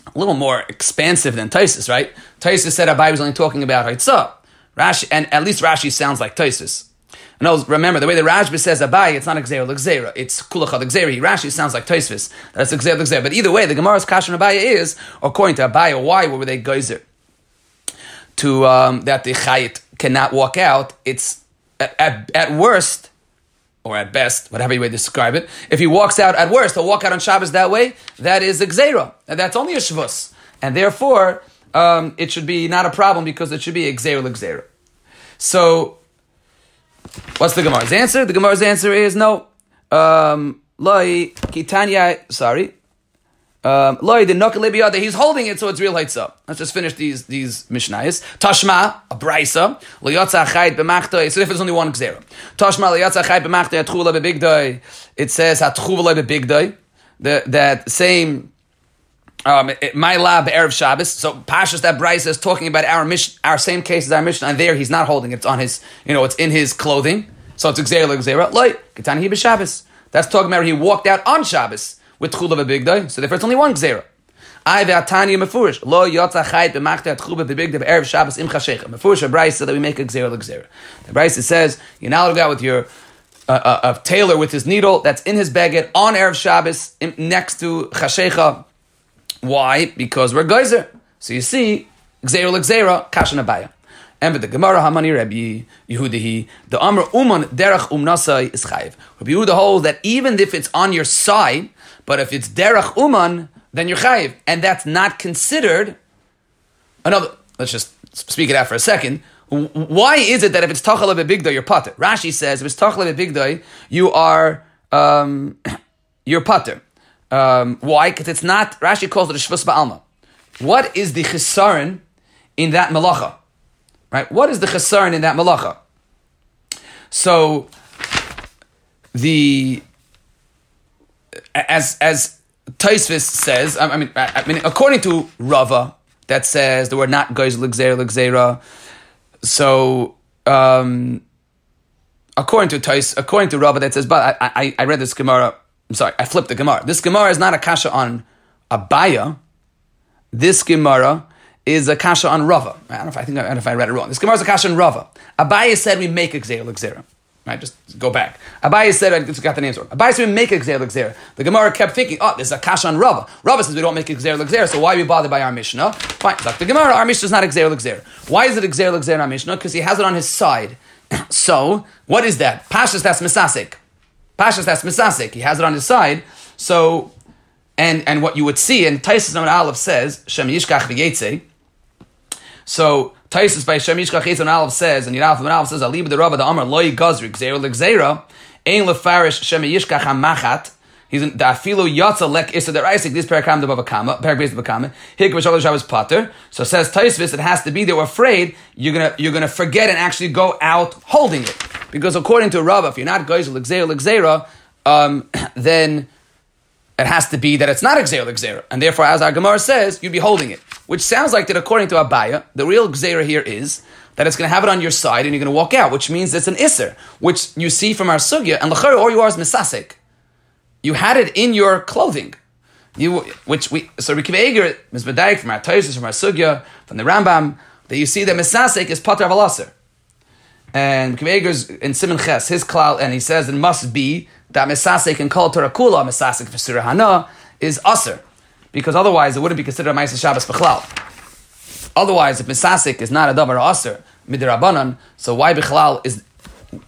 a little more expansive than Tosfos, right? Tosfos said Abai was only talking about Haitzah. Rashi, and at least Rashi sounds like Tosfos. And remember, the way the Rashba says Abai, it's not a Gzer L'Gzer. It's Kulachad L'Gzer. Rashi sounds like Tosfos. That's a Gzer L'Gzer. But either way, the Gemara's Kashan Abaya is, according to Abaya, why were they Geyser? To, um, that the Chayit cannot walk out, it's, at, at, at worst, or at best, whatever you way describe it, if he walks out at worst, he'll walk out on Shabbos that way, that is a. And that's only a shvus. And therefore, um, it should be not a problem because it should be a l'gzeira. So, what's the Gemara's answer? The Gemara's answer is no. Um, Loi, kitanya, sorry, um, Loi, the nocklebiada, he's holding it so it's real heitzah. Let's just finish these these mishnayos. Tashma, a brisa, liyotza chayit b'machtoi. So if it's only one gzera. Tashma liyotza chayit b'machtoi atchula b'bigdoi. It says atchula b'bigdoi. That same. Um, my lab erev Shabbos. So Pashas that brisa is talking about our mission, our same case as our mission, and there he's not holding it. It's on his, you know, it's in his clothing. So it's gzera gzera. Like ketani Shabbos. That's talking about he walked out on Shabbos with chulav a big day. So therefore, it's only one gzera. I ve'atani mefurish lo yotza chayit b'machta at chulav b'big day b'erev Shabbos im chashecha. Mefurish a brayse that we make a gzera l'gzera. The brayse says you're now go out with your uh, uh, a tailor with his needle that's in his baguette on erev Shabbos in, next to chashecha. Why? Because we're geyser. So you see, gzera l'gzera kashan abaya. And with the Gemara Hamani Rabbi Yehudahi, the Amr Uman Derech Umnasai is chayiv. Rabbi Yehuda holds that even if it's on your side, but if it's derech uman, then you're chayiv, and that's not considered. Another. Let's just speak it out for a second. Why is it that if it's tachal bigday, you're pater? Rashi says if it's tachal bigday, you are um, you're pater. Um, why? Because it's not. Rashi calls it a shvus ba'alma. What is the chesaron in that malacha? Right? What is the chesaron in that malacha? So the as as Tosfos says, I mean, I mean, according to Rava, that says that we're not guys l'gzera l'gzera. So, um, according to Tais, according to Rava, that says, but I, I, I read this Gemara. I'm sorry, I flipped the Gemara. This Gemara is not a kasha on Abaya. This Gemara is a kasha on Rava. I don't know if I think I don't if I read it wrong. This Gemara is a kasha on Rava. Abaya said we make a gzera l'gzera. Right, just go back. Abaye said, I just got the names wrong. Abaye said we make a Gzer Gzer. The Gemara kept thinking, oh, there's a Kash on Rava. Rava says we don't make a Gzer Gzer, so why are we bothered by our Mishnah? Fine, like the Gemara, our Mishnah is not a Gzer Gzer. Why is it a Gzer Gzer in our Mishnah? Because he has it on his side. so, what is that? Pashas, that's Misasik. Pashas, that's Misasik. He has it on his side. So, and and what you would see, and Tosfos on Aleph says, Shem Yishkach v'yetze. So, Tosfos by Shem Yishkach v'yetze Aleph says, and Yiraf and Aleph says, Alib the Rabba the Amar loy gazri gzeira l'gzeira, ein lefarish Shem Yishkach hamachat, He's in the afilu yatza lek isa der Isaac. This parakam de bavakama, parakam de bavakama. Hik v'shalom Shabbos pater. So says Tosfos, it has to be. They're afraid you're gonna you're gonna forget and actually go out holding it because according to Rava, if you're not goyzel l'gzeira l'gzeira, um, then it has to be that it's not Xera Xera. And therefore, as our Gemara says, you'd be holding it. Which sounds like that according to Abaya, the real Xera here is that it's going to have it on your side and you're going to walk out, which means it's an Isser, which you see from our Sugya, and Lachar, or you are is. You had it in your clothing. You, which we, so we Eger, Mizbadaik, from our Tosfos, from our Sugya, from the Rambam, that you see that Misasik is Pater Avalasser. And Kveger's in Simon Ches, his klal, and he says it must be that Mesasek and Kol Torah Kula, Mesasek for Surah Hana, is Aser. Because otherwise it wouldn't be considered a Maisa Shabbos Bechlal. Otherwise, if Mesasek is not a Dabar Aser, Midirabanan, so why Bechlal is,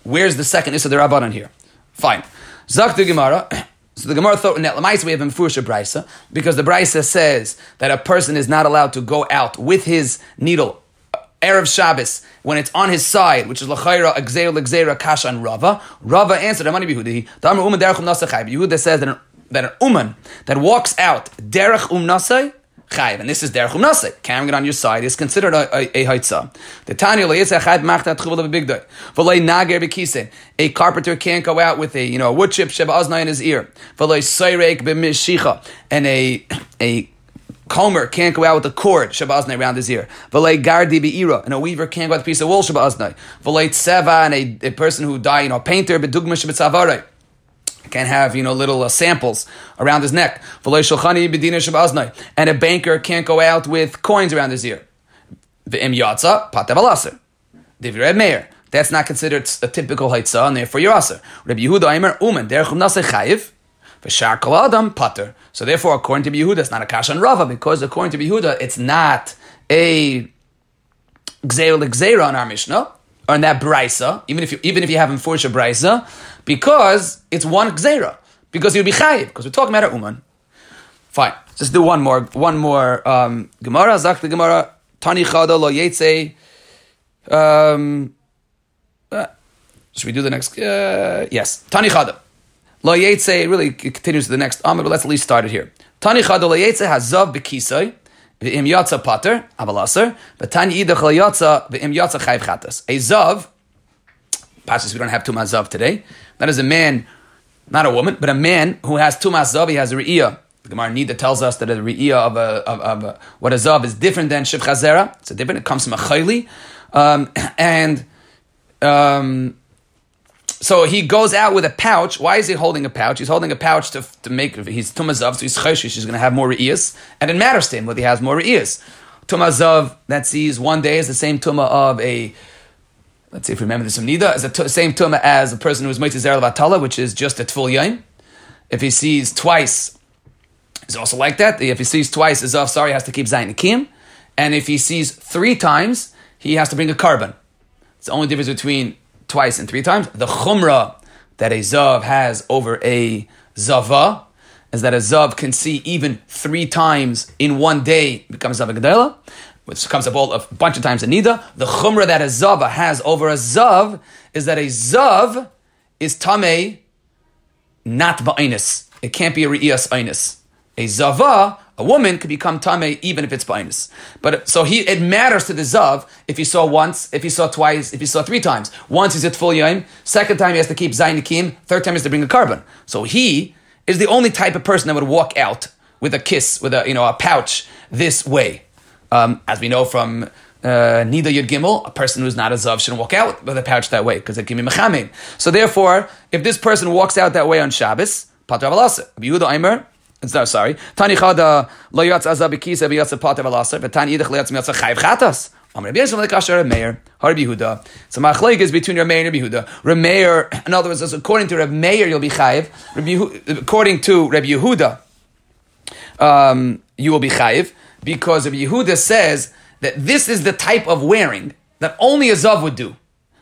where's the second Issa Dirabanan here? Fine. Zak the Gemara, so the Gemara thought in that Lamaisa we have in Fusha Brisa, because the Brisa says that a person is not allowed to go out with his needle Erev Shabbos, when it's on his side, which is Lachaira, Agzeir, Lagzeira, Kashan, Rava, Rava answered, Amani Bihudi, the Amr Uman Derech Um Nasai, Yehuda says that an, that an Uman that walks out Derech Um Nasai, Chayv, and this is Derech Um Nasai, carrying it on your side, is considered a, a, a Haitza. The Tanya Le'yetza Chayv Machtat Chuvul B'Bigdoi, V'lei Nager B'Kisen, a carpenter can't go out with a, you know, a wood chip, Sheba Aznai in his ear, V'lei Seirek B'Mishicha, and a, a Comer can't go out with a cord shabaznai around his ear. V'lei gardi be'ira, and a weaver can't go out with a piece of wool shabaznai. V'lei tseva, and a, a person who died, you know, a painter bedugma shabatzavarai. Can have you know little uh, samples around his neck. And a banker can't go out with coins around his ear. Divrei Meir. That's not considered a typical haitzah, and therefore you're aser. Rabbi Yehuda Aimer Umen derechum nase chayiv. V'shar kol adam pater. So therefore, according to Yehuda, it's not a kash on Rava because according to Yehuda, it's not a gzeir gzeira on our Mishnah or in that brisa. Even if you even if you have enforced a brisa, because it's one gzeira because you'll be chayiv because we're talking about a uman. Fine. Just do one more one more um, Gemara. Zak the Gemara. Tani chada lo yetze. Um, uh, should we do the next? Uh, yes. Tani chada. Lo Yetze really continues to the next Amr, but let's at least start it here. Tani Chad Lo Yetze has Zav Bekisai, V'im Yatza Pater, Avalaser, but Tani Idach Lo Yatza, V'im Yatza Chayv Chatas. A Zav, Pashas, we don't have Tumas Zav today. That is a man, not a woman, but a man who has Tumas Zav, he has a Re'iyah. The Gemara Nida tells us that a Re'iyah of, a, of, of a, what a Zav is different than Shiv Chazera. It's a different, it comes from a Chayli. Um, and, um, so he goes out with a pouch. Why is he holding a pouch? He's holding a pouch to, to make, he's tumazav, so he's chayshish, he's going to have more re'iyas. And it matters to him whether he has more re'iyas. Tumazav that sees one day is the same tuma of a, let's see if we remember this from Nida, is the t- same tuma as a person who is Moitzah Zer which is just a Tful Yain. If he sees twice, it's also like that. If he sees twice, Zav, sorry, has to keep Zayin Akim. And if he sees three times, he has to bring a carbon. It's the only difference between twice and three times. The chumrah that a zav has over a zava is that a zav can see even three times in one day becomes zav gedela, which comes up all a bunch of times in nida. The chumrah that a zava has over a zav is that a zav is tame, not ba'inus. It can't be a einus. A zava a woman could become tame even if it's ba'inus. But so he it matters to the zav if he saw once, if he saw twice, if he saw three times. Once he's at full yaim, second time he has to keep zayin nikim, third time he has to bring a carbon. So he is the only type of person that would walk out with a kiss, with a you know a pouch this way. Um, as we know from uh, Nida Yud Gimel, a person who's not a Zav shouldn't walk out with a pouch that way because it can be Mechamin. So therefore, if this person walks out that way on Shabbos, Patra Valasa, Yehuda Aimer, it's no, sorry. Tani chada lo yatz azab bekisa b'yatz pater v'laser, but tani idach lo yatz miyatz chayv chatas. Rabbi Rabbi. So machlek is between Reb Meir and Rabbi Yehuda. Reb Meir, in other words, according to Reb Meir, you'll be chayiv. Rabbi According to Rabbi Yehuda, um, you will be chayiv because Rabbi Yehuda says that this is the type of wearing that only a zav would do.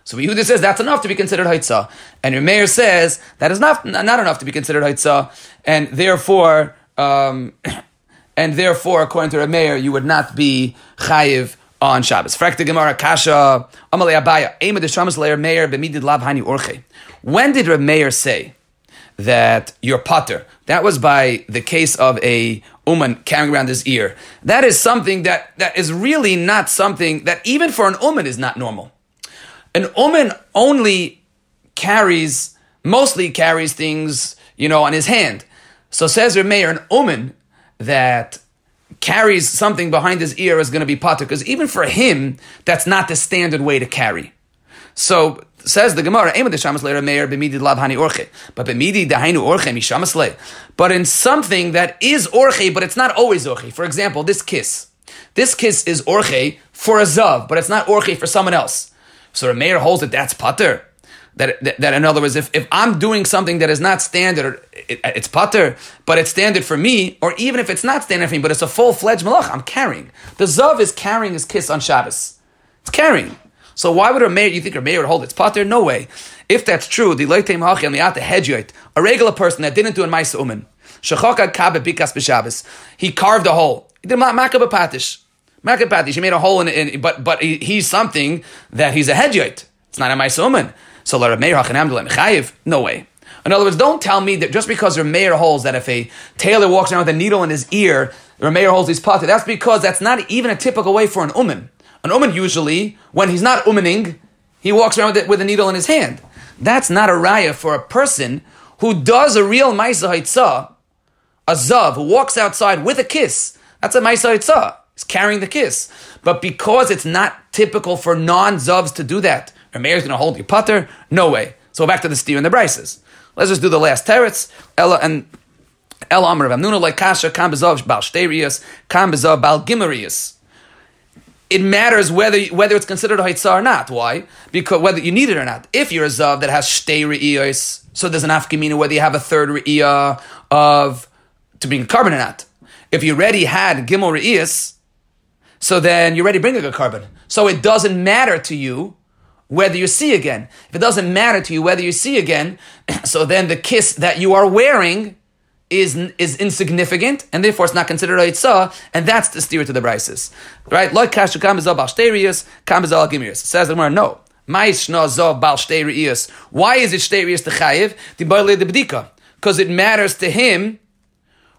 So Yehuda says that's enough to be considered haitzah, and your mayor says that is not not enough to be considered haitzah, and therefore, um, and therefore, according to Rameir, you would not be chayiv on Shabbos. Frekta Gemara Kasha Amalei Abaya Ema de Shamas Leir Meir B'midid Lav Hani Orche. When did Rameir say that you're potter? That was by the case of a uman carrying around his ear. That is something that that is really not something that even for an uman is not normal. An uman only carries, mostly carries things, you know, on his hand. So says Rameir, an uman that carries something behind his ear is going to be potter, because even for him, that's not the standard way to carry. So says the Gemara. But. But in something that is orche, but it's not always orche. For example, this kiss. This kiss is orche for a zav, but it's not orche for someone else. So the mayor holds that that's pater. That, that, that in other words, if, if I'm doing something that is not standard, it, it's pater, but it's standard for me, or even if it's not standard for me, but it's a full fledged malach, I'm carrying. The zav is carrying his kiss on Shabbos. It's carrying. So why would a mayor, you think a mayor would hold its pater? No way. If that's true, the leitem hachi on the a regular person that didn't do a ma'isa b'Shabbos, he carved a hole. He did makab patish. Makab patish. He made a hole in it, but but he, he's something that he's a hedjot. It's not a ma'isa umen. So. No way. In other words, don't tell me that just because Rameir holds that if a tailor walks around with a needle in his ear, Rameir holds his pater. That's because that's not even a typical way for an uman. An uman usually, when he's not umaning, he walks around with, it, with a needle in his hand. That's not a raya for a person who does a real ma'isa haitzah, a zav who walks outside with a kiss. That's a ma'isa haitzah. Carrying the kiss. But because it's not typical for non-zavs to do that, Rameir is going to hold your putter? No way. So back to the steer and the brises. Let's just do the last teretz. Ella and El Amr of Amnuna like Kasha, Kam Bezav Bal Shterius, Kam Bal Gimarius. It matters whether whether it's considered a haitzah or not. Why? Because whether you need it or not. If you're a zav that has shtei re'iyos, so there's an afkamina whether you have a third re'iyah of to bring a carbon or not. If you already had gimel re'iyos, so then you're ready bringing a carbon. So it doesn't matter to you whether you see again. If it doesn't matter to you whether you see again, so then the kiss that you are wearing is is insignificant, and therefore it's not considered a itzah, and that's the steer to the brises. Right? Like kashu kam bezal balsterius, kam bezal gimirius. Says the Gemara, no. Why is it sterius the chayiv? The the. Because it matters to him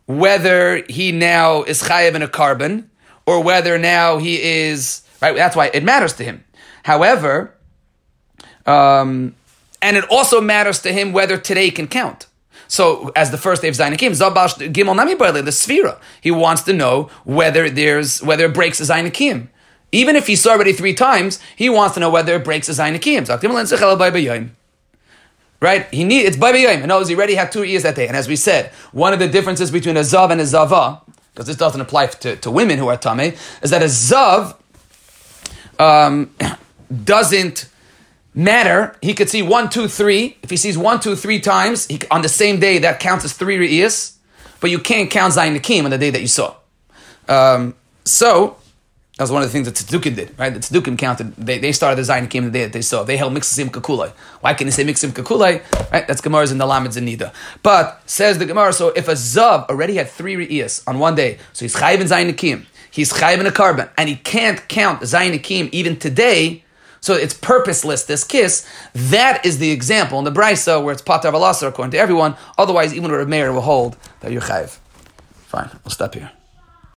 whether he now is chayiv in a carbon, or whether now he is, right? That's why it matters to him. However, um, and it also matters to him whether today can count. So, as the first day of Zainakim, Zabash Gimel Nami Barle, the Sphira, he wants to know whether there's whether it breaks a Zainakim. Even if he saw already three times, he wants to know whether it breaks a Zainakim. Right? He need it's. In other words, he already had two ears that day. And as we said, one of the differences between a Zav and a Zava, because this doesn't apply to, to women who are Tame, is that a Zav um, doesn't matter. He could see one, two, three. If he sees one, two, three times he, on the same day, that counts as three re'is, But you can't count Zayin Nakim on the day that you saw. Um, so that was one of the things that Tzedukim did, right? The Tzedukim counted. They, they started the Zayin Nakim the day that they saw. They held Mixasim Kakulai. Why can they say Mixasim Kakulai? Right? That's Gemara's in the Lamed Nida. But says the Gemara, so if a Zav already had three re'iyas on one day, so he's Chayiv in Zayin Nakim, he's Chayiv in a carbon, and he can't count Zayin Nakim even today, so it's purposeless, this kiss. That is the example in the Brisa where it's Patar Valasar according to everyone. Otherwise, even a Meir will hold that you're chayiv. Fine, we'll stop here.